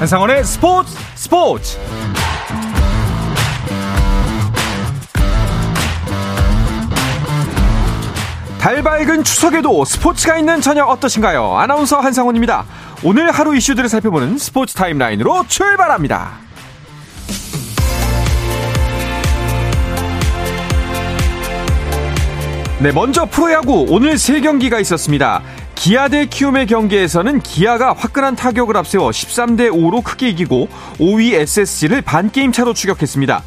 한상원의 스포츠 스포츠 달 밝은 추석에도 스포츠가 있는 저녁 어떠신가요? 아나운서 한상원입니다. 오늘 하루 이슈들을 살펴보는 스포츠 타임라인으로 출발합니다. 네, 먼저 프로야구 오늘 세 경기가 있었습니다. 기아 대 키움의 경기에서는 기아가 화끈한 타격을 앞세워 13대 5로 크게 이기고 5위 SSG를 반게임 차로 추격했습니다.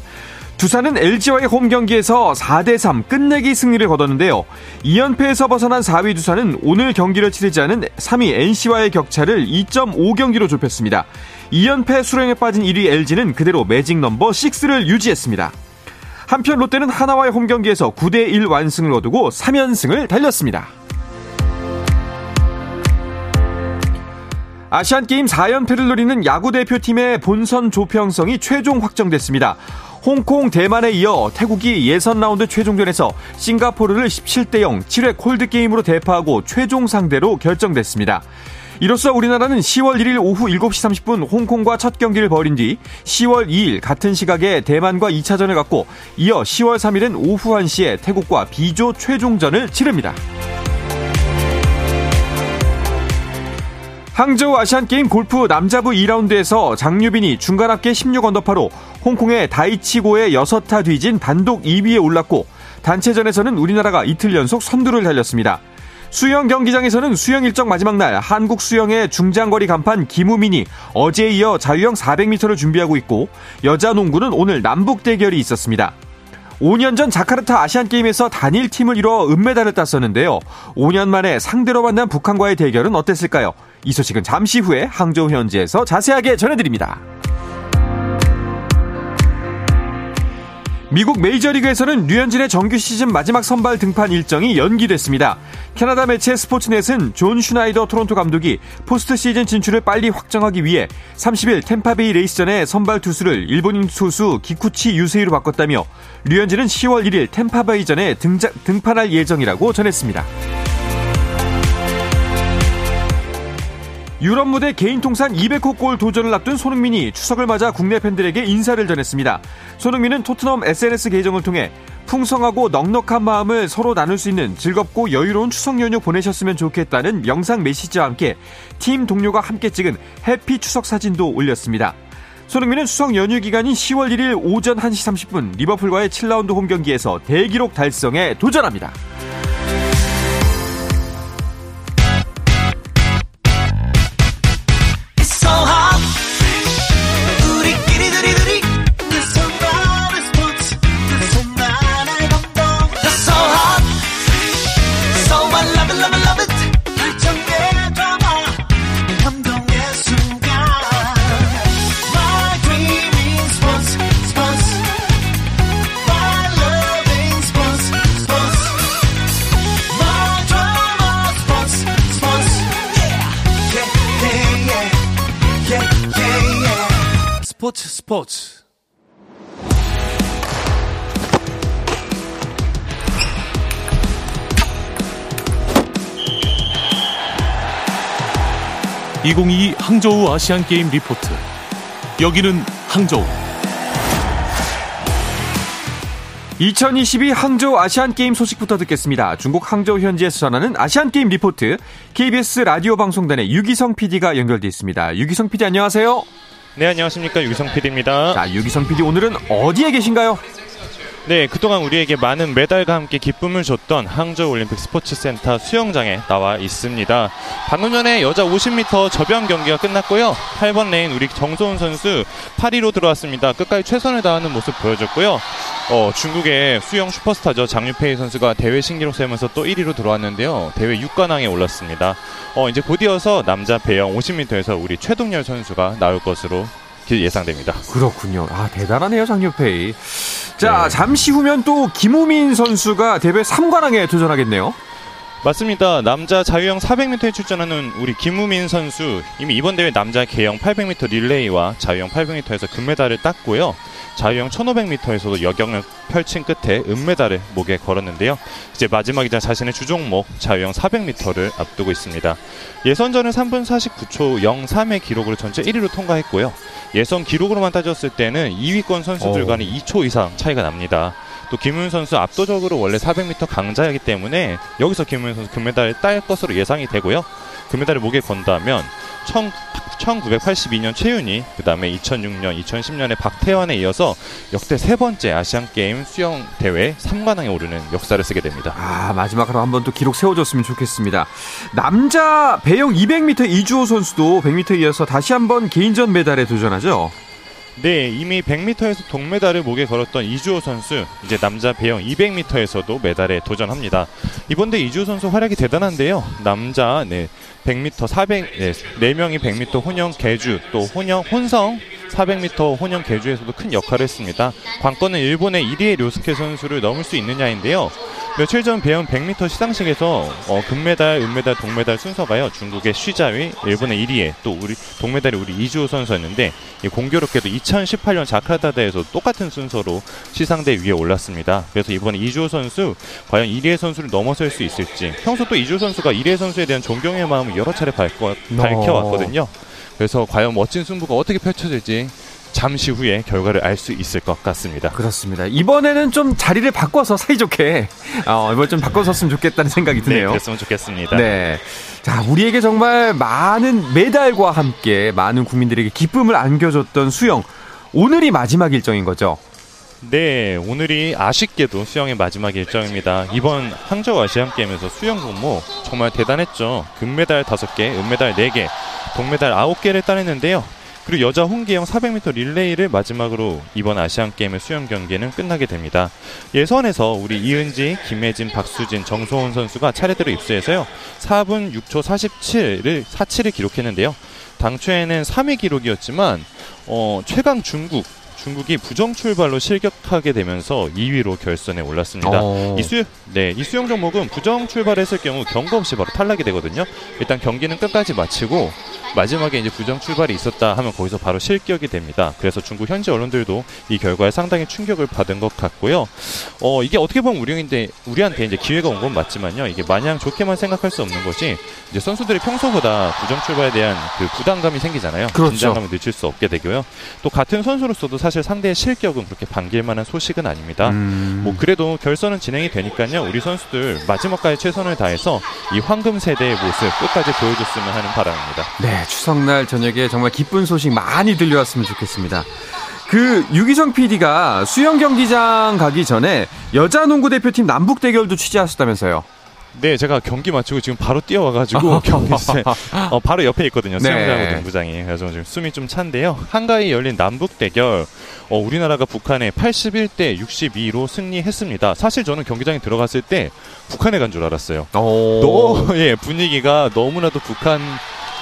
두산은 LG와의 홈 경기에서 4대3 끝내기 승리를 거뒀는데요. 2연패에서 벗어난 4위 두산은 오늘 경기를 치르지 않은 3위 NC와의 격차를 2.5경기로 좁혔습니다. 2연패 수령에 빠진 1위 LG는 그대로 매직 넘버 6를 유지했습니다. 한편 롯데는 하나와의 홈 경기에서 9대1 완승을 거두고 3연승을 달렸습니다. 아시안게임 4연패를 노리는 야구대표팀의 본선 조평성이 최종 확정됐습니다. 홍콩, 대만에 이어 태국이 예선 라운드 최종전에서 싱가포르를 17대 0 7회 콜드게임으로 대파하고 최종 상대로 결정됐습니다. 이로써 우리나라는 10월 1일 오후 7시 30분 홍콩과 첫 경기를 벌인 뒤 10월 2일 같은 시각에 대만과 2차전을 갖고 이어 10월 3일은 오후 1시에 태국과 B조 최종전을 치릅니다. 항저우 아시안게임 골프 남자부 2라운드에서 장유빈이 중간 합계 16 언더파로 홍콩의 다이치고의 6타 뒤진 단독 2위에 올랐고 단체전에서는 우리나라가 이틀 연속 선두를 달렸습니다. 수영 경기장에서는 수영 일정 마지막 날 한국 수영의 중장거리 간판 김우민이 어제에 이어 자유형 400m를 준비하고 있고 여자 농구는 오늘 남북 대결이 있었습니다. 5년 전 자카르타 아시안게임에서 단일 팀을 이뤄 은메달을 땄었는데요. 5년 만에 상대로 만난 북한과의 대결은 어땠을까요? 이 소식은 잠시 후에 항저우 현지에서 자세하게 전해드립니다. 미국 메이저리그에서는 류현진의 정규 시즌 마지막 선발 등판 일정이 연기됐습니다. 캐나다 매체 스포츠넷은 존 슈나이더 토론토 감독이 포스트 시즌 진출을 빨리 확정하기 위해 30일 템파베이 레이스전에 선발 투수를 일본인 투수 기쿠치 유세이로 바꿨다며 류현진은 10월 1일 템파베이전에 등판할 예정이라고 전했습니다. 유럽 무대 개인 통산 200호 골 도전을 앞둔 손흥민이 추석을 맞아 국내 팬들에게 인사를 전했습니다. 손흥민은 토트넘 SNS 계정을 통해 풍성하고 넉넉한 마음을 서로 나눌 수 있는 즐겁고 여유로운 추석 연휴 보내셨으면 좋겠다는 영상 메시지와 함께 팀 동료가 함께 찍은 해피 추석 사진도 올렸습니다. 손흥민은 추석 연휴 기간인 10월 1일 오전 1시 30분 리버풀과의 7라운드 홈 경기에서 대기록 달성에 도전합니다. 스포츠 스포츠 (2022) 항저우 아시안게임 리포트 여기는 항저우 2022 항저우 아시안게임 소식부터 듣겠습니다. 중국 항저우 현지에서 전하는 아시안게임 리포트 KBS 라디오 방송단의 유기성 PD가 연결돼 있습니다. 유기성 PD 안녕하세요. 네, 안녕하십니까. 유기성 PD입니다. 자, 유기성 PD 오늘은 어디에 계신가요? 네, 그동안 우리에게 많은 메달과 함께 기쁨을 줬던 항저우 올림픽 스포츠 센터 수영장에 나와 있습니다. 방금 전에 여자 50m 접영 경기가 끝났고요. 8번 레인 우리 정소은 선수 8위로 들어왔습니다. 끝까지 최선을 다하는 모습 보여줬고요. 어, 중국의 수영 슈퍼스타죠. 장위페이 선수가 대회 신기록 세우면서 또 1위로 들어왔는데요. 대회 6관왕에 올랐습니다. 어, 이제 곧 이어서 남자 배영 50m에서 우리 최동열 선수가 나올 것으로 예상됩니다. 그렇군요. 아, 대단하네요, 장유페이. 자, 네. 잠시 후면 또 김우민 선수가 대회 3관왕에 도전하겠네요. 맞습니다. 남자 자유형 400m에 출전하는 우리 김우민 선수 이미 이번 대회 남자 개형 800m 릴레이와 자유형 800m에서 금메달을 땄고요. 자유형 1500m에서도 여경을 펼친 끝에 은메달을 목에 걸었는데요. 이제 마지막이자 자신의 주종목 자유형 400m를 앞두고 있습니다. 예선전은 3분 49초 03의 기록으로 전체 1위로 통과했고요. 예선 기록으로만 따졌을 때는 2위권 선수들과는 2초 이상 차이가 납니다. 또 김훈 선수 압도적으로 원래 400m 강자이기 때문에 여기서 김훈 선수 금메달을 딸 것으로 예상이 되고요. 금메달을 목에 건다면 1982년 최윤희, 그 다음에 2006년, 2010년에 박태환에 이어서 역대 세 번째 아시안 게임 수영 대회 3관왕에 오르는 역사를 쓰게 됩니다. 아 마지막으로 한번 또 기록 세워줬으면 좋겠습니다. 남자 배영 200m 이주호 선수도 100m 이어서 다시 한번 개인전 메달에 도전하죠. 네, 이미 100m에서 동메달을 목에 걸었던 이주호 선수, 이제 남자 배영 200m에서도 메달에 도전합니다. 이번 대 이주호 선수 활약이 대단한데요. 남자 네, 100m, 400, 네, 4명이 100m 혼영 개주, 또 혼영, 혼성 400m 혼영 개주에서도 큰 역할을 했습니다. 관건은 일본의 1위의 료스케 선수를 넘을 수 있느냐인데요. 며칠 전 배운 100m 시상식에서 어, 금메달, 은메달, 동메달 순서가요. 중국의 쉬자위, 일본의 1위에 또 우리 동메달이 우리 이주호 선수였는데 공교롭게도 2018년 자카르타대에서 똑같은 순서로 시상대 위에 올랐습니다. 그래서 이번에 이주호 선수 과연 1위의 선수를 넘어설 수 있을지 평소 또 이주호 선수가 1위의 선수에 대한 존경의 마음을 여러 차례 밝혀, 밝혀왔거든요. 그래서 과연 멋진 승부가 어떻게 펼쳐질지 잠시 후에 결과를 알 수 있을 것 같습니다. 그렇습니다. 이번에는 좀 자리를 바꿔서 사이좋게 어, 이번 좀 바꿔섰으면 좋겠다는 생각이 네, 드네요. 그랬으면 좋겠습니다. 네. 자, 우리에게 정말 많은 메달과 함께 많은 국민들에게 기쁨을 안겨줬던 수영. 오늘이 마지막 일정인 거죠. 네, 오늘이 아쉽게도 수영의 마지막 일정입니다. 이번 항저우 아시안 게임에서 수영 종목 정말 대단했죠. 금메달 5개, 은메달 4개, 동메달 9개를 따냈는데요. 그리고 여자 홍계영 400m 릴레이를 마지막으로 이번 아시안 게임의 수영 경기는 끝나게 됩니다. 예선에서 우리 이은지, 김혜진, 박수진, 정소훈 선수가 차례대로 입수해서요. 4분 6초 47을 47을 기록했는데요. 당초에는 3위 기록이었지만 어, 최강 중국 중국이 부정 출발로 실격하게 되면서 2위로 결선에 올랐습니다. 어. 이수 네, 이 수영 종목은 부정 출발했을 경우 경고 없이 바로 탈락이 되거든요. 일단 경기는 끝까지 마치고 마지막에 이제 부정 출발이 있었다 하면 거기서 바로 실격이 됩니다. 그래서 중국 현지 언론들도 이 결과에 상당히 충격을 받은 것 같고요. 어, 이게 어떻게 보면 우리인데 우리한테 이제 기회가 온 건 맞지만요. 이게 마냥 좋게만 생각할 수 없는 것이 이제 선수들이 평소보다 부정 출발에 대한 그 부담감이 생기잖아요. 그렇죠. 긴장감을 늦출 수 없게 되고요. 또 같은 선수로서도 사실 상대의 실격은 그렇게 반길 만한 소식은 아닙니다. 음. 뭐 그래도 결선은 진행이 되니까요. 우리 선수들 마지막까지 최선을 다해서 이 황금 세대의 모습 끝까지 보여줬으면 하는 바람입니다. 네, 추석날 저녁에 정말 기쁜 소식 많이 들려왔으면 좋겠습니다. 그 유기성 PD가 수영 경기장 가기 전에 여자 농구 대표팀 남북 대결도 취재하셨다면서요. 네, 제가 경기 마치고 지금 바로 뛰어와가지고 경기장에 어, 바로 옆에 있거든요. 네. 수영장하고 농구장이. 그래서 지금 숨이 좀 찬데요. 한가히 열린 남북 대결. 어, 우리나라가 북한에 81대 62로 승리했습니다. 사실 저는 경기장에 들어갔을 때 북한에 간 줄 알았어요. 오. 너, 예, 분위기가 너무나도 북한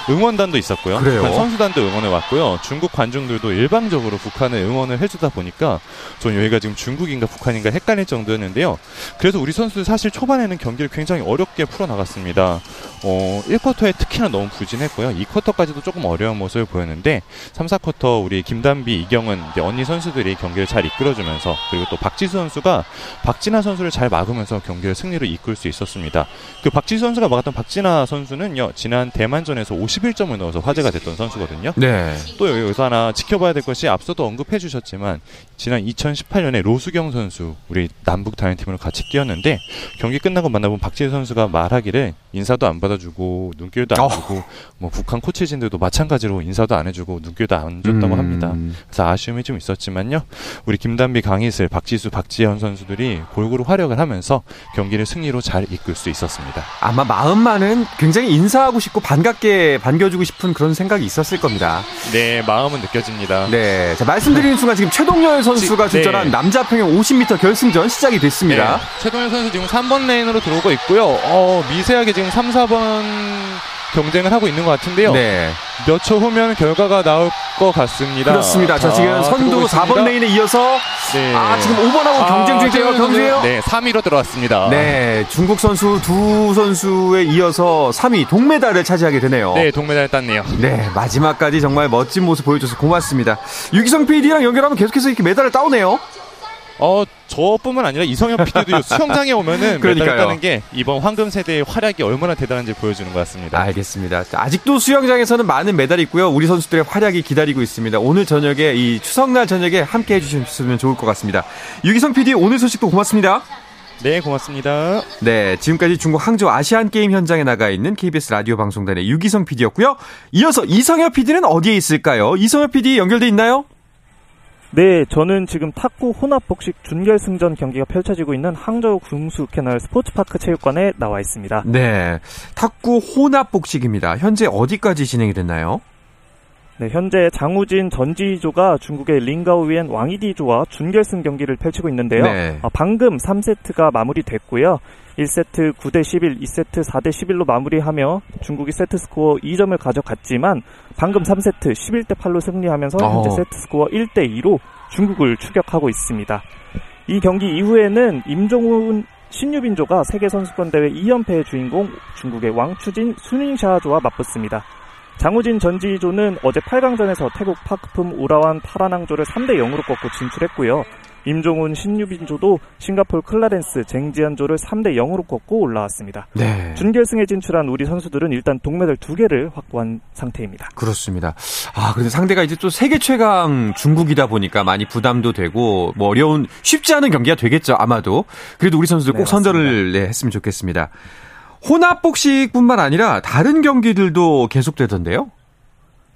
응원단도 있었고요. 북한 선수단도 응원해 왔고요. 중국 관중들도 일방적으로 북한을 응원을 해주다 보니까 전 여기가 지금 중국인가 북한인가 헷갈릴 정도였는데요. 그래서 우리 선수들 사실 초반에는 경기를 굉장히 어렵게 풀어나갔습니다. 어, 1쿼터에 특히나 너무 부진했고요. 2쿼터까지도 조금 어려운 모습을 보였는데 3, 4쿼터 우리 김단비, 이경은 언니 선수들이 경기를 잘 이끌어주면서 그리고 또 박지수 선수가 박진아 선수를 잘 막으면서 경기를 승리로 이끌 수 있었습니다. 그 박지수 선수가 막았던 박진아 선수는요 지난 대만전에서 51점을 넣어서 화제가 됐던 선수거든요. 네. 또 여기서 하나 지켜봐야 될 것이 앞서도 언급해 주셨지만 지난 2018년에 로수경 선수 우리 남북 단일팀으로 같이 뛰었는데 경기 끝나고 만나본 박지수 선수가 말하기를 인사도 안 받아주고 눈길도 안 어. 주고 뭐 북한 코치진들도 마찬가지로 인사도 안 해주고 눈길도 안 줬다고 음. 합니다. 그래서 아쉬움이 좀 있었지만요. 우리 김단비, 강희슬, 박지수, 박지현 선수들이 골고루 활약을 하면서 경기를 승리로 잘 이끌 수 있었습니다. 아마 마음만은 굉장히 인사하고 싶고 반갑게 반겨주고 싶은 그런 생각이 있었을 겁니다. 네, 마음은 느껴집니다. 네. 자, 말씀드리는 순간 지금 최동열 선수 가 지- 네. 출전한 남자 평영 50m 결승전 시작이 됐습니다. 네, 최동현 선수 지금 3번 레인으로 들어오고 있고요. 어, 미세하게 지금 3, 4번 경쟁을 하고 있는 것 같은데요. 네. 몇 초 후면 결과가 나올 것 같습니다. 그렇습니다. 자, 지금 선두 들어오고 4번 있습니다. 레인에 이어서 네. 아, 지금 5번하고 경쟁 중이에요. 아, 경주예요. 네, 3위로 들어왔습니다. 네, 중국 선수 두 선수에 이어서 3위 동메달을 차지하게 되네요. 네, 동메달 땄네요. 네, 마지막까지 정말 멋진 모습 보여줘서 고맙습니다. 유기성 PD랑 연결하면 계속해서 이렇게 메달을 따오네요. 어, 저뿐만 아니라 이성현 PD도 수영장에 오면은 그러니까요. 따는 게 이번 황금 세대의 활약이 얼마나 대단한지 보여주는 것 같습니다. 알겠습니다. 자, 아직도 수영장에서는 많은 메달이 있고요. 우리 선수들의 활약이 기다리고 있습니다. 오늘 저녁에 이 추석날 저녁에 함께 해주셨으면 좋을 것 같습니다. 유기성 PD 오늘 소식도 고맙습니다. 네, 고맙습니다. 네, 지금까지 중국 항저우 아시안 게임 현장에 나가 있는 KBS 라디오 방송단의 유기성 PD였고요. 이어서 이성엽 PD는 어디에 있을까요? 이성엽 PD 연결돼 있나요? 네, 저는 지금 탁구 혼합 복식 준결승전 경기가 펼쳐지고 있는 항저우 궁수 캐널 스포츠파크 체육관에 나와 있습니다. 네, 탁구 혼합 복식입니다. 현재 어디까지 진행이 됐나요? 네, 현재 장우진 전지조가 중국의 링가오위엔 왕이디조와 준결승 경기를 펼치고 있는데요. 네. 어, 방금 3세트가 마무리됐고요. 1세트 9대 11, 2세트 4대 11로 마무리하며 중국이 세트 스코어 2점을 가져갔지만 방금 3세트 11대 8로 승리하면서 현재 어. 세트 스코어 1대 2로 중국을 추격하고 있습니다. 이 경기 이후에는 임종훈 신유빈조가 세계 선수권 대회 2연패의 주인공 중국의 왕추진 수닝샤조와 맞붙습니다. 장우진 전지조는 어제 8강전에서 태국 파크품 우라완 파라낭조를 3대 0으로 꺾고 진출했고요. 임종훈 신유빈조도 싱가폴 클라렌스 쟁지안조를 3대 0으로 꺾고 올라왔습니다. 네. 준결승에 진출한 우리 선수들은 일단 동메달 두 개를 확보한 상태입니다. 그렇습니다. 아, 근데 상대가 이제 또 세계 최강 중국이다 보니까 많이 부담도 되고, 뭐 어려운, 쉽지 않은 경기가 되겠죠, 아마도. 그래도 우리 선수들 꼭 네, 선전을 네, 했으면 좋겠습니다. 혼합복식뿐만 아니라 다른 경기들도 계속되던데요?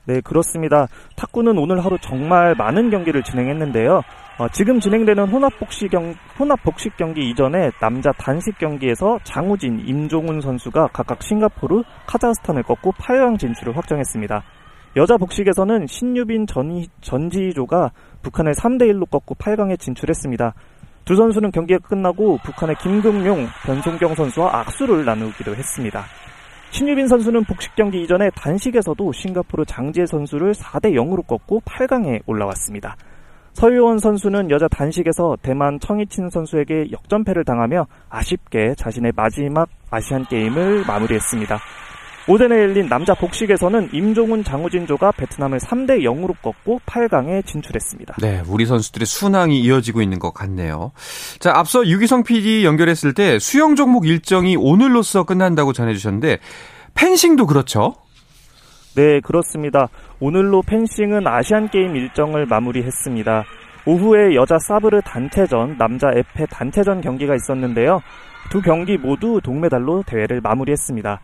네, 그렇습니다. 탁구는 오늘 하루 정말 많은 경기를 진행했는데요. 어, 지금 진행되는 혼합 복식 경 혼합 복식 경기 이전에 남자 단식 경기에서 장우진, 임종훈 선수가 각각 싱가포르, 카자흐스탄을 꺾고 8강 진출을 확정했습니다. 여자 복식에서는 신유빈 전, 전지조가 북한을 3대 1로 꺾고 8강에 진출했습니다. 두 선수는 경기가 끝나고 북한의 김금용, 변송경 선수와 악수를 나누기도 했습니다. 신유빈 선수는 복식 경기 이전에 단식에서도 싱가포르 장지혜 선수를 4대 0으로 꺾고 8강에 올라왔습니다. 서유원 선수는 여자 단식에서 대만 청이친 선수에게 역전패를 당하며 아쉽게 자신의 마지막 아시안 게임을 마무리했습니다. 오전에 열린 남자 복식에서는 임종훈 장우진조가 베트남을 3대 0으로 꺾고 8강에 진출했습니다. 네, 우리 선수들의 순항이 이어지고 있는 것 같네요. 자, 앞서 유기성 PD 연결했을 때 수영 종목 일정이 오늘로써 끝난다고 전해주셨는데, 펜싱도 그렇죠? 네, 그렇습니다. 오늘로 펜싱은 아시안 게임 일정을 마무리했습니다. 오후에 여자 사브르 단체전, 남자 에페 단체전 경기가 있었는데요. 두 경기 모두 동메달로 대회를 마무리했습니다.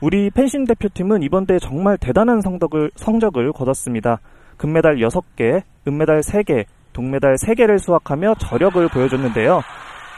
우리 펜싱 대표팀은 이번 대회 정말 대단한 성적을, 성적을 거뒀습니다. 금메달 6개, 은메달 3개, 동메달 3개를 수확하며 저력을 보여줬는데요.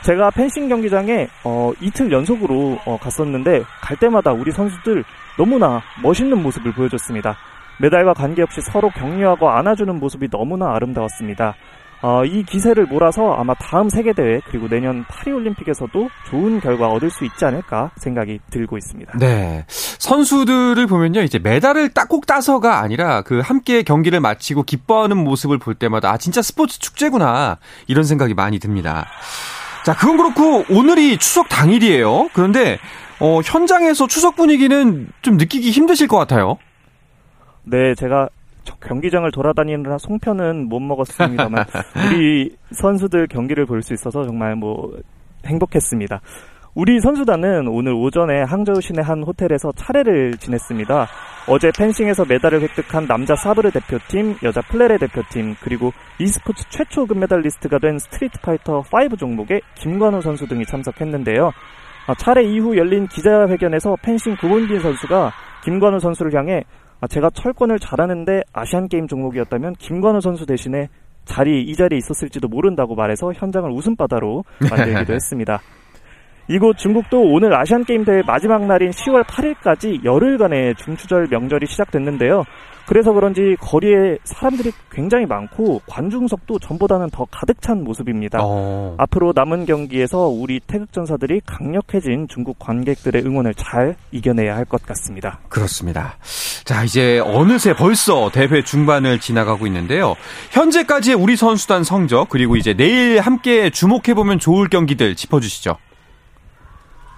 제가 펜싱 경기장에 어, 이틀 연속으로 어, 갔었는데 갈 때마다 우리 선수들 너무나 멋있는 모습을 보여줬습니다. 메달과 관계없이 서로 격려하고 안아주는 모습이 너무나 아름다웠습니다. 어, 이 기세를 몰아서 아마 다음 세계대회 그리고 내년 파리올림픽에서도 좋은 결과 얻을 수 있지 않을까 생각이 들고 있습니다. 네. 선수들을 보면요, 이제 메달을 딱 꼭 따서가 아니라 그 함께 경기를 마치고 기뻐하는 모습을 볼 때마다 아, 진짜 스포츠 축제구나. 이런 생각이 많이 듭니다. 자, 그건 그렇고 오늘이 추석 당일이에요. 그런데 어, 현장에서 추석 분위기는 좀 느끼기 힘드실 것 같아요. 네, 제가 저 경기장을 돌아다니느라 송편은 못 먹었습니다만 우리 선수들 경기를 볼 수 있어서 정말 뭐 행복했습니다. 우리 선수단은 오늘 오전에 항저우 시내 한 호텔에서 차례를 지냈습니다. 어제 펜싱에서 메달을 획득한 남자 사브르 대표팀, 여자 플레레 대표팀, 그리고 e스포츠 최초 금메달리스트가 된 스트리트 파이터 5 종목에 김관우 선수 등이 참석했는데요. 아, 차례 이후 열린 기자회견에서 펜싱 구본길 선수가 김관우 선수를 향해 아, 제가 철권을 잘하는데 아시안 게임 종목이었다면 김관우 선수 대신에 자리 이 자리에 있었을지도 모른다고 말해서 현장을 웃음바다로 만들기도 했습니다. 이곳 중국도 오늘 아시안게임 대회 마지막 날인 10월 8일까지 열흘간의 중추절 명절이 시작됐는데요. 그래서 그런지 거리에 사람들이 굉장히 많고 관중석도 전보다는 더 가득 찬 모습입니다. 어. 앞으로 남은 경기에서 우리 태극전사들이 강력해진 중국 관객들의 응원을 잘 이겨내야 할 것 같습니다. 그렇습니다. 자, 이제 어느새 벌써 대회 중반을 지나가고 있는데요. 현재까지의 우리 선수단 성적, 그리고 이제 내일 함께 주목해보면 좋을 경기들 짚어주시죠.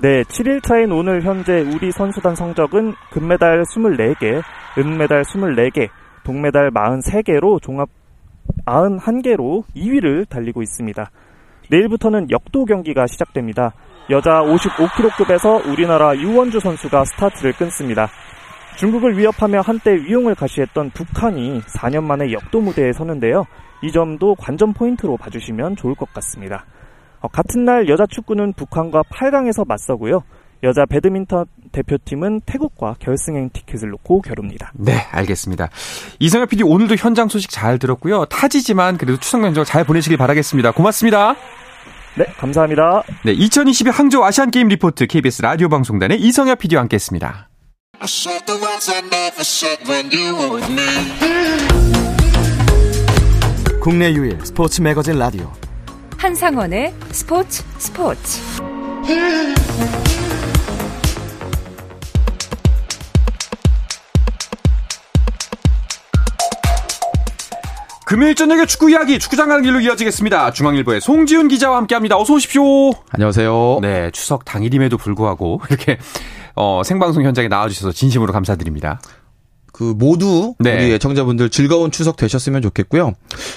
네, 7일차인 오늘 현재 우리 선수단 성적은 금메달 24개, 은메달 24개, 동메달 43개로 종합 91개로 2위를 달리고 있습니다. 내일부터는 역도 경기가 시작됩니다. 여자 55kg급에서 우리나라 유원주 선수가 스타트를 끊습니다. 중국을 위협하며 한때 위용을 가시했던 북한이 4년 만에 역도 무대에 서는데요. 이 점도 관전 포인트로 봐주시면 좋을 것 같습니다. 어, 같은 날 여자 축구는 북한과 8강에서 맞서고요. 여자 배드민턴 대표팀은 태국과 결승행 티켓을 놓고 겨룹니다. 네, 알겠습니다. 이성엽 PD 오늘도 현장 소식 잘 들었고요. 타지지만 그래도 추석 명절 잘 보내시길 바라겠습니다. 고맙습니다. 네, 감사합니다. 네, 2022 항저우 아시안 게임 리포트 KBS 라디오 방송단의 이성엽 PD와 함께했습니다. 국내 유일 스포츠 매거진 라디오 한상원의 스포츠 스포츠 금요일 저녁의 축구 이야기 축구장 가는 길로 이어지겠습니다. 중앙일보의 송지훈 기자와 함께합니다. 어서 오십시오. 안녕하세요. 네, 추석 당일임에도 불구하고 이렇게 어, 생방송 현장에 나와주셔서 진심으로 감사드립니다. 그 모두 네. 우리 애청자분들 즐거운 추석 되셨으면 좋겠고요.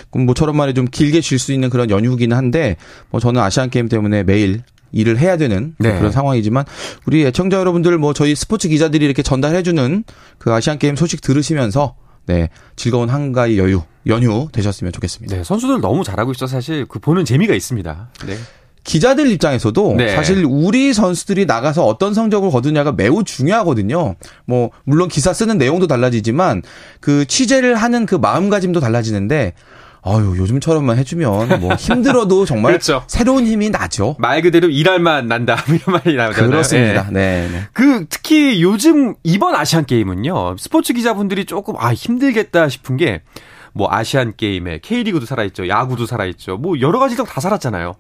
그럼 모처럼 말에 좀 길게 쉴 수 있는 그런 연휴기는 한데 뭐 저는 아시안 게임 때문에 매일 일을 해야 되는 네. 그런 상황이지만 우리 애청자 여러분들 뭐 저희 스포츠 기자들이 이렇게 전달해 주는 그 아시안 게임 소식 들으시면서 네 즐거운 한가위 여유 연휴 되셨으면 좋겠습니다. 네, 선수들 너무 잘하고 있어 사실 그 보는 재미가 있습니다. 네. 기자들 입장에서도 네. 사실 우리 선수들이 나가서 어떤 성적을 거두냐가 매우 중요하거든요. 뭐 물론 기사 쓰는 내용도 달라지지만 그 취재를 하는 그 마음가짐도 달라지는데 아유 요즘처럼만 해주면 뭐 힘들어도 정말 그렇죠. 새로운 힘이 나죠. 말 그대로 일할만 난다 이런 말이 나오잖아요. 그렇습니다. 네. 네. 네. 그 특히 요즘 이번 아시안 게임은요 스포츠 기자분들이 조금 아 힘들겠다 싶은 게 뭐 아시안 게임에 K리그도 살아있죠, 야구도 살아있죠, 뭐 여러 가지가 다 살았잖아요.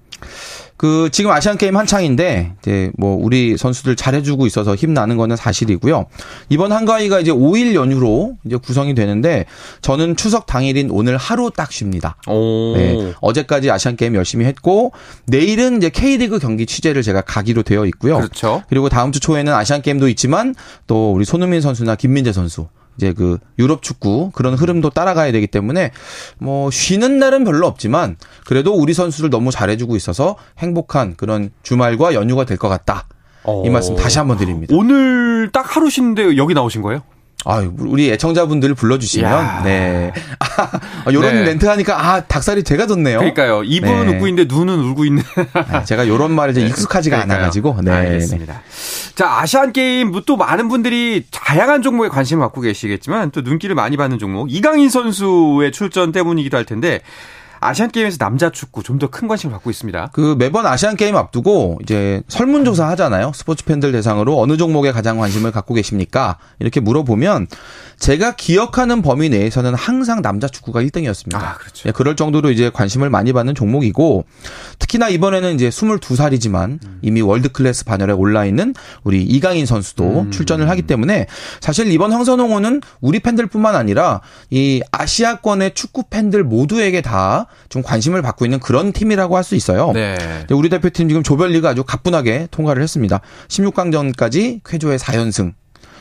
그 지금 아시안 게임 한창인데 이제 뭐 우리 선수들 잘해주고 있어서 힘 나는 거는 사실이고요. 이번 한가위가 이제 5일 연휴로 이제 구성이 되는데 저는 추석 당일인 오늘 하루 딱 쉽니다. 오. 네, 어제까지 아시안 게임 열심히 했고 내일은 이제 K리그 경기 취재를 제가 가기로 되어 있고요. 그렇죠. 그리고 다음 주 초에는 아시안 게임도 있지만 또 우리 손흥민 선수나 김민재 선수 이제 그 유럽 축구 그런 흐름도 따라가야 되기 때문에 뭐 쉬는 날은 별로 없지만 그래도 우리 선수들 너무 잘해주고 있어서 행복한 그런 주말과 연휴가 될 것 같다. 이 말씀 다시 한번 드립니다. 오늘 딱 하루 쉬는데 여기 나오신 거예요? 아유, 우리 애청자분들 불러주시면, 야. 네. 아, 요런 네. 멘트 하니까, 아, 닭살이 제가 돋네요. 그러니까요. 입은 네. 웃고 있는데 눈은 울고 있는. 아, 제가 요런 말에 이제 익숙하지가 그러니까요. 않아가지고, 네. 알겠습니다. 자, 아시안 게임 뭐또 많은 분들이 다양한 종목에 관심을 갖고 계시겠지만 또 눈길을 많이 받는 종목 이강인 선수의 출전 때문이기도 할 텐데 아시안 게임에서 남자 축구 좀 더 큰 관심을 갖고 있습니다. 그 매번 아시안 게임 앞두고 이제 설문조사 하잖아요. 스포츠 팬들 대상으로 어느 종목에 가장 관심을 갖고 계십니까? 이렇게 물어보면 제가 기억하는 범위 내에서는 항상 남자 축구가 1등이었습니다. 아, 그렇죠. 그럴 정도로 이제 관심을 많이 받는 종목이고 특히나 이번에는 이제 22살이지만 이미 world class 반열에 올라 있는 우리 이강인 선수도 출전을 하기 때문에 사실 이번 황선홍호는 우리 팬들뿐만 아니라 이 아시아권의 축구 팬들 모두에게 다좀 관심을 받고 있는 그런 팀이라고 할 수 있어요. 네. 네, 우리 대표팀 지금 조별리그 아주 가뿐하게 통과를 했습니다. 16강전까지 쾌조의 4연승.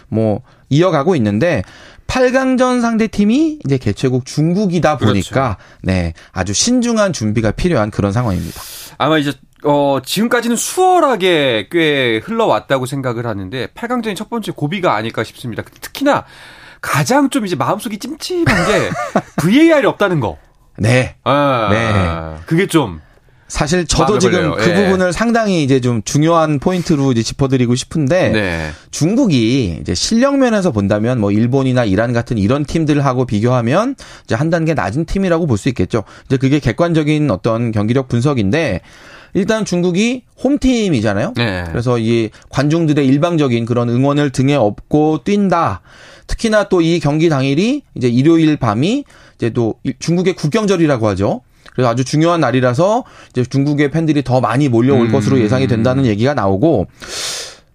뭐 이어가고 있는데 8강전 상대팀이 이제 개최국 중국이다 보니까 네, 아주 신중한 준비가 필요한 그런 상황입니다. 아마 이제 어 지금까지는 수월하게 꽤 흘러왔다고 생각을 하는데 8강전이 첫 번째 고비가 아닐까 싶습니다. 특히나 가장 좀 이제 마음속이 찜찜한 게 VAR이 없다는 거. 네. 아, 네. 그게 좀 사실 저도 지금. 그 예. 부분을 상당히 이제 좀 중요한 포인트로 이제 짚어드리고 싶은데 네. 중국이 이제 실력 면에서 본다면 뭐 일본이나 이란 같은 이런 팀들하고 비교하면 이제 한 단계 낮은 팀이라고 볼 수 있겠죠. 이제 그게 객관적인 어떤 경기력 분석인데 일단 중국이 홈팀이잖아요. 네. 그래서 이 관중들의 일방적인 그런 응원을 등에 업고 뛴다. 특히나 또 이 경기 당일이 이제 일요일 밤이 이제 또 중국의 국경절이라고 하죠. 그래서 아주 중요한 날이라서 이제 중국의 팬들이 더 많이 몰려올 음. 것으로 예상이 된다는 얘기가 나오고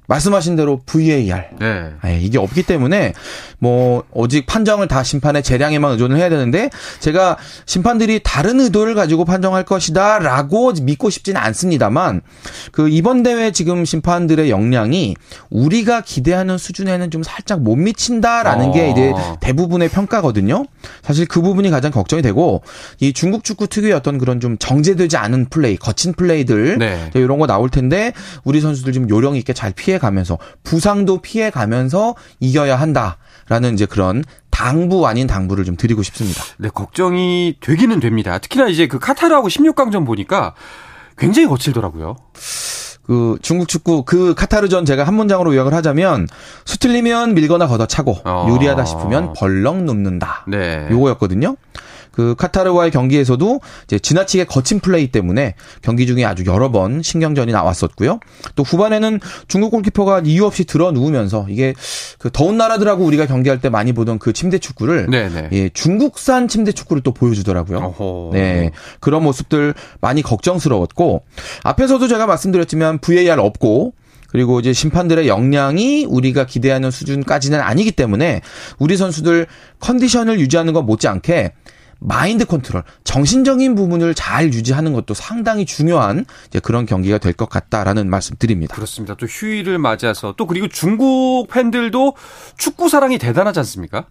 말씀하신 대로 VAR 네. 예, 이게 없기 때문에 뭐 오직 판정을 다 심판의 재량에만 의존을 해야 되는데 제가 심판들이 다른 의도를 가지고 판정할 것이다라고 믿고 싶지는 않습니다만 그 이번 대회 지금 심판들의 역량이 우리가 기대하는 수준에는 좀 살짝 못 미친다라는 어. 게 이제 대부분의 평가거든요. 사실 그 부분이 가장 걱정이 되고 이 중국 축구 특유의 어떤 그런 좀 정제되지 않은 플레이, 거친 플레이들 네. 이런 거 나올 텐데 우리 선수들 좀 요령 있게 잘 피해 가면서 부상도 피해 가면서 이겨야 한다라는 이제 그런 당부 아닌 당부를 좀 드리고 싶습니다. 네, 걱정이 되기는 됩니다. 특히나 이제 그 카타르하고 16강전 보니까 굉장히 거칠더라고요. 그 중국 축구 그 카타르전 제가 한 문장으로 요약을 하자면 수틀리면 밀거나 걷어차고 어. 유리하다 싶으면 벌렁 눕는다. 네. 요거였거든요. 그 카타르와의 경기에서도 이제 지나치게 거친 플레이 때문에 경기 중에 아주 여러 번 신경전이 나왔었고요. 또 후반에는 중국 골키퍼가 이유 없이 들어 누우면서 이게 그 더운 나라들하고 우리가 경기할 때 많이 보던 그 침대 축구를 네네. 예, 중국산 침대 축구를 또 보여주더라고요. 어허. 네. 그런 모습들 많이 걱정스러웠고, 앞에서도 제가 말씀드렸지만 VAR 없고, 그리고 이제 심판들의 역량이 우리가 기대하는 수준까지는 아니기 때문에 우리 선수들 컨디션을 유지하는 것 못지않게 마인드 컨트롤, 정신적인 부분을 잘 유지하는 것도 상당히 중요한 이제 그런 경기가 될 것 같다라는 말씀 드립니다. 그렇습니다. 또 휴일을 맞아서 또 그리고 중국 팬들도 축구 사랑이 대단하지 않습니까?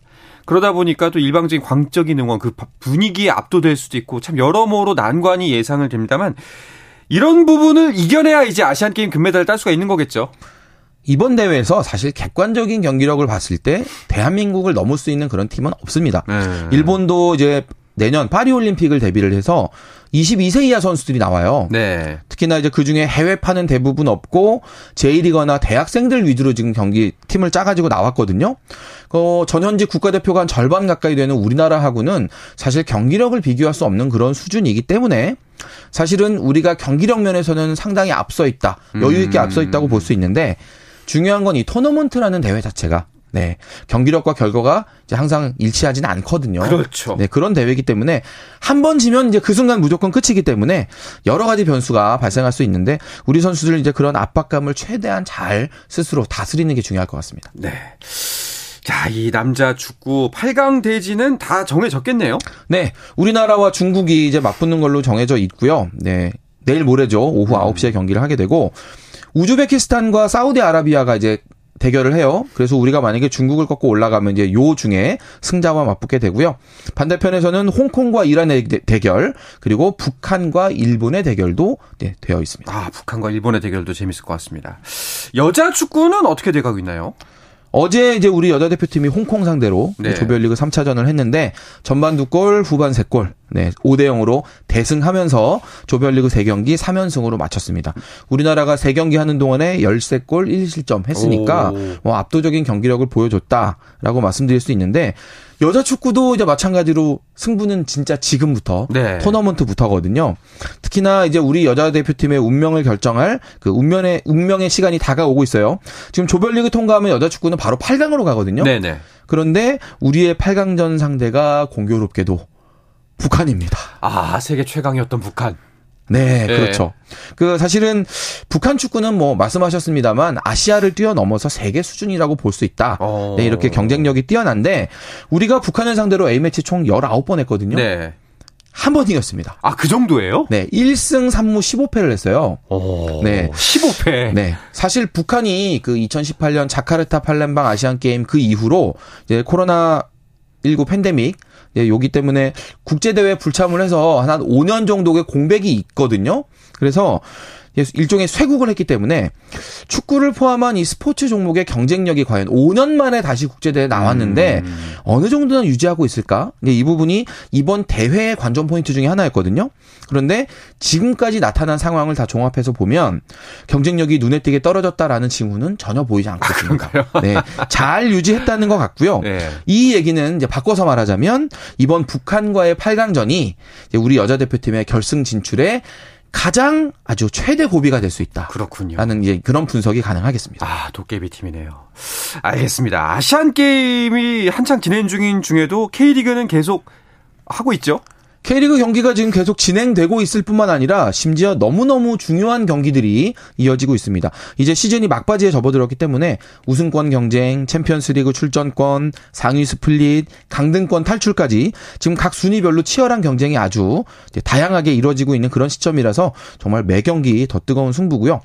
그러다 보니까 또 일방적인 광적인 응원 그 분위기에 압도될 수도 있고 참 여러모로 난관이 예상을 됩니다만 이런 부분을 이겨내야 이제 아시안 게임 금메달을 딸 수가 있는 거겠죠. 이번 대회에서 사실 객관적인 경기력을 봤을 때 대한민국을 넘을 수 있는 그런 팀은 없습니다. 네. 일본도 이제 내년 파리 올림픽을 대비를 해서 22세 이하 선수들이 나와요. 네. 특히나 이제 그 중에 해외파는 대부분 없고 제1리거나 대학생들 위주로 지금 경기 팀을 짜가지고 나왔거든요. 어, 전현직 국가대표가 한 절반 가까이 되는 우리나라하고는 사실 경기력을 비교할 수 없는 그런 수준이기 때문에 사실은 우리가 경기력 면에서는 상당히 앞서 있다, 여유 있게 음. 앞서 있다고 볼 수 있는데 중요한 건 이 토너먼트라는 대회 자체가 네 경기력과 결과가 이제 항상 일치하지는 않거든요. 그렇죠. 네, 그런 대회이기 때문에 한 번 지면 이제 그 순간 무조건 끝이기 때문에 여러 가지 변수가 발생할 수 있는데 우리 선수들 이제 그런 압박감을 최대한 잘 스스로 다스리는 게 중요할 것 같습니다. 네. 자, 이 남자 축구 8강 대지는 다 정해졌겠네요. 네, 우리나라와 중국이 이제 맞붙는 걸로 정해져 있고요. 네. 내일 모레죠. 오후 9시에 경기를 하게 되고 우즈베키스탄과 사우디아라비아가 이제 대결을 해요. 그래서 우리가 만약에 중국을 꺾고 올라가면 이제 요 중에 승자와 맞붙게 되고요. 반대편에서는 홍콩과 이란의 대- 대결, 그리고 북한과 일본의 대결도 네, 되어 있습니다. 아, 북한과 일본의 대결도 재밌을 것 같습니다. 여자 축구는 어떻게 돼가고 있나요? 어제 이제 우리 여자 대표팀이 홍콩 상대로 네. 조별리그 3차전을 했는데 전반 2골, 후반 3골. 네, 5대 0으로 대승하면서 조별리그 3경기 3연승으로 마쳤습니다. 우리나라가 3경기 하는 동안에 13골 1실점 했으니까 오. 뭐 압도적인 경기력을 보여줬다라고 말씀드릴 수 있는데 여자 축구도 이제 마찬가지로 승부는 진짜 지금부터 네. 토너먼트부터거든요. 특히나 이제 우리 여자 대표팀의 운명을 결정할 그 운명의 운명의 시간이 다가오고 있어요. 지금 조별리그 통과하면 여자 축구는 바로 8강으로 가거든요. 네네. 그런데 우리의 8강전 상대가 공교롭게도 북한입니다. 아, 세계 최강이었던 북한. 네, 네. 그렇죠. 그 사실은 북한 축구는 뭐 말씀하셨습니다만 아시아를 뛰어넘어서 세계 수준이라고 볼 수 있다. 어. 네, 이렇게 경쟁력이 뛰어난데 우리가 북한을 상대로 A매치 총 19번 했거든요. 네. 한 번 이겼습니다. 아, 그 정도예요? 네, 1승 3무 15패를 했어요. 오. 네. 15패. 네. 사실 북한이 그 2018년 자카르타 팔렘방 아시안 게임 그 이후로 이제 코로나 19 팬데믹 예, 요기 때문에 국제 대회 불참을 해서 한 5년 정도의 공백이 있거든요. 그래서 예, 일종의 쇄국을 했기 때문에 축구를 포함한 이 스포츠 종목의 경쟁력이 과연 5년 만에 다시 국제 대회에 나왔는데 음. 어느 정도는 유지하고 있을까? 근데 이 부분이 이번 대회의 관전 포인트 중에 하나였거든요. 그런데 지금까지 나타난 상황을 다 종합해서 보면 경쟁력이 눈에 띄게 떨어졌다라는 징후는 전혀 보이지 않고 있습니다. 네, 잘 유지했다는 것 같고요. 네. 이 얘기는 이제 바꿔서 말하자면 이번 북한과의 8강전이 우리 여자 대표팀의 결승 진출에 가장 아주 최대 고비가 될 수 있다. 그렇군요. 라는 예, 그런 분석이 가능하겠습니다. 아, 도깨비 팀이네요. 알겠습니다. 아시안 게임이 한창 진행 중인 중에도 K리그는 계속 하고 있죠? K리그 경기가 지금 계속 진행되고 있을 뿐만 아니라 심지어 너무너무 중요한 경기들이 이어지고 있습니다. 이제 시즌이 막바지에 접어들었기 때문에 우승권 경쟁, 챔피언스리그 출전권, 상위 스플릿, 강등권 탈출까지 지금 각 순위별로 치열한 경쟁이 아주 다양하게 이루어지고 있는 그런 시점이라서 정말 매 경기 더 뜨거운 승부고요.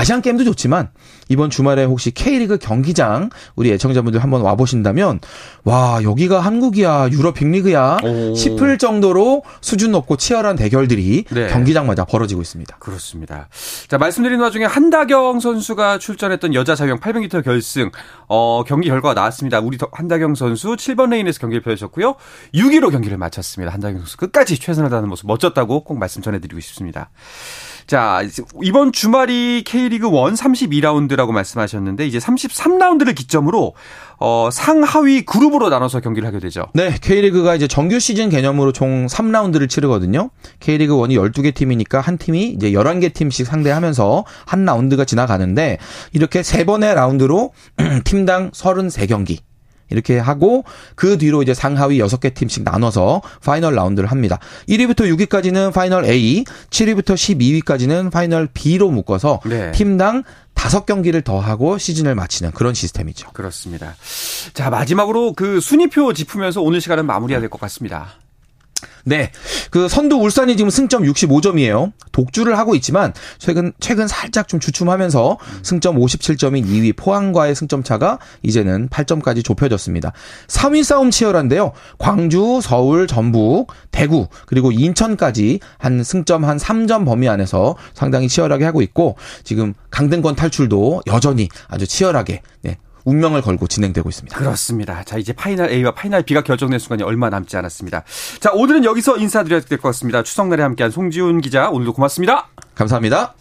아시안 게임도 좋지만 이번 주말에 혹시 K리그 경기장 우리 애청자분들 한번 와 보신다면 와 여기가 한국이야 유럽 빅리그야 오. 싶을 정도로 수준 높고 치열한 대결들이 네. 경기장마다 벌어지고 있습니다. 그렇습니다. 자, 말씀드린 와중에 한다경 선수가 출전했던 여자 자유형 800m 결승, 어, 경기 결과가 나왔습니다. 우리 더- 한다경 선수 7번 레인에서 경기를 펼쳤고요. 6위로 경기를 마쳤습니다. 한다경 선수 끝까지 최선을 다하는 모습 멋졌다고 꼭 말씀 전해드리고 싶습니다. 자, 이번 주말이 K리그 1 32라운드라고 말씀하셨는데 이제 33라운드를 기점으로 어, 상하위 그룹으로 나눠서 경기를 하게 되죠. 네, K리그가 이제 정규 시즌 개념으로 총 3라운드를 치르거든요. K리그 1이 12개 팀이니까 한 팀이 이제 11개 팀씩 상대하면서 한 라운드가 지나가는데 이렇게 세 번의 라운드로 팀당 33경기 이렇게 하고 그 뒤로 이제 상하위 6개 팀씩 나눠서 파이널 라운드를 합니다. 1위부터 6위까지는 파이널 A, 7위부터 12위까지는 파이널 B로 묶어서 네. 팀당 5경기를 더 하고 시즌을 마치는 그런 시스템이죠. 그렇습니다. 자, 마지막으로 그 순위표 짚으면서 오늘 시간은 마무리해야 될 것 같습니다. 네. 그 선두 울산이 지금 승점 65점이에요. 독주를 하고 있지만 최근 최근 살짝 좀 주춤하면서 승점 57점인 2위 포항과의 승점 차가 이제는 8점까지 좁혀졌습니다. 3위 싸움 치열한데요. 광주, 서울, 전북, 대구 그리고 인천까지 한 승점 한 3점 범위 안에서 상당히 치열하게 하고 있고 지금 강등권 탈출도 여전히 아주 치열하게 네, 운명을 걸고 진행되고 있습니다. 그렇습니다. 자, 이제 파이널 A와 파이널 B가 결정된 순간이 얼마 남지 않았습니다. 자, 오늘은 여기서 인사드려야 될 것 같습니다. 추석날에 함께한 송지훈 기자, 오늘도 고맙습니다. 감사합니다.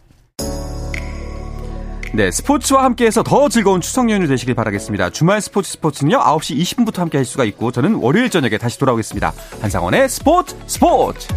네, 스포츠와 함께해서 더 즐거운 추석 연휴 되시길 바라겠습니다. 주말 스포츠 스포츠는요, 9시 20분부터 함께 할 수가 있고, 저는 월요일 저녁에 다시 돌아오겠습니다. 한상원의 스포츠 스포츠!